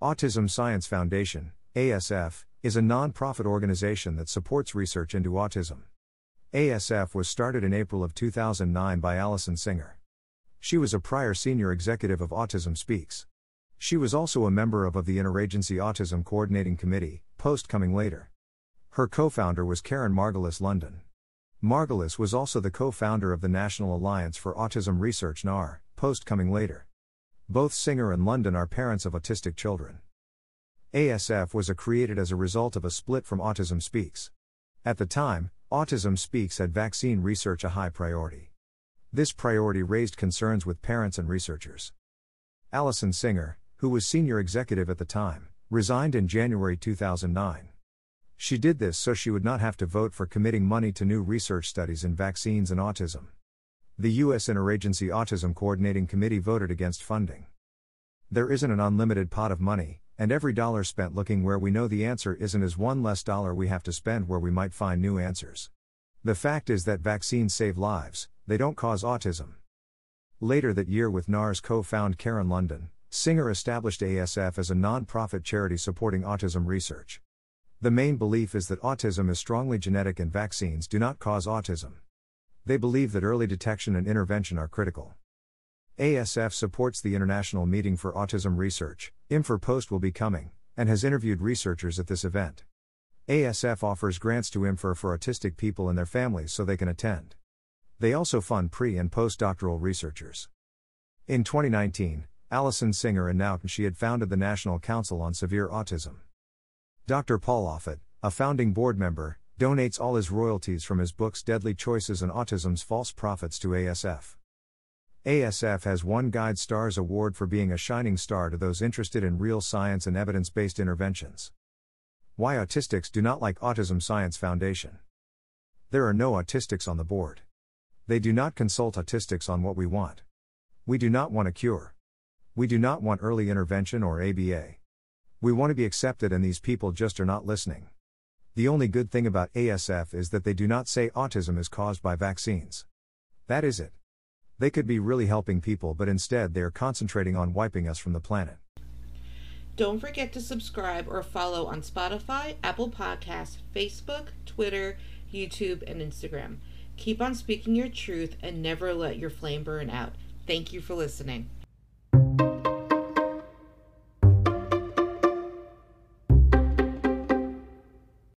Autism Science Foundation, ASF, is a non-profit organization that supports research into autism. ASF was started in April of 2009 by Allison Singer. She was a prior senior executive of Autism Speaks. She was also a member of, of the Interagency Autism Coordinating Committee, post coming later. Her co-founder was Karen Margulis London. Margulis was also the co-founder of the National Alliance for Autism Research NAR, post coming later. Both Singer and London are parents of autistic children. ASF was created as a result of a split from Autism Speaks. At the time, Autism Speaks had vaccine research a high priority. This priority raised concerns with parents and researchers. Allison Singer, who was senior executive at the time, resigned in January 2009. She did this so she would not have to vote for committing money to new research studies in vaccines and autism the U.S. Interagency Autism Coordinating Committee voted against funding. There isn't an unlimited pot of money, and every dollar spent looking where we know the answer isn't as one less dollar we have to spend where we might find new answers. The fact is that vaccines save lives, they don't cause autism. Later that year, with NAR's co found Karen London, Singer established ASF as a non profit charity supporting autism research. The main belief is that autism is strongly genetic and vaccines do not cause autism. They believe that early detection and intervention are critical. ASF supports the International Meeting for Autism Research, IMFAR Post will be coming, and has interviewed researchers at this event. ASF offers grants to IMFAR for autistic people and their families so they can attend. They also fund pre and postdoctoral researchers. In 2019, Allison Singer and announced she had founded the National Council on Severe Autism. Dr. Paul Offit, a founding board member, donates all his royalties from his books Deadly Choices and Autism's False Prophets to ASF. ASF has won GuideStar's Award for being a shining star to those interested in real science and evidence based interventions. Why autistics do not like Autism Science Foundation. There are no autistics on the board. They do not consult autistics on what we want. We do not want a cure. We do not want early intervention or ABA. We want to be accepted, and these people just are not listening. The only good thing about ASF is that they do not say autism is caused by vaccines. That is it. They could be really helping people, but instead they are concentrating on wiping us from the planet. Don't forget to subscribe or follow on Spotify, Apple Podcasts, Facebook, Twitter, YouTube, and Instagram. Keep on speaking your truth and never let your flame burn out. Thank you for listening.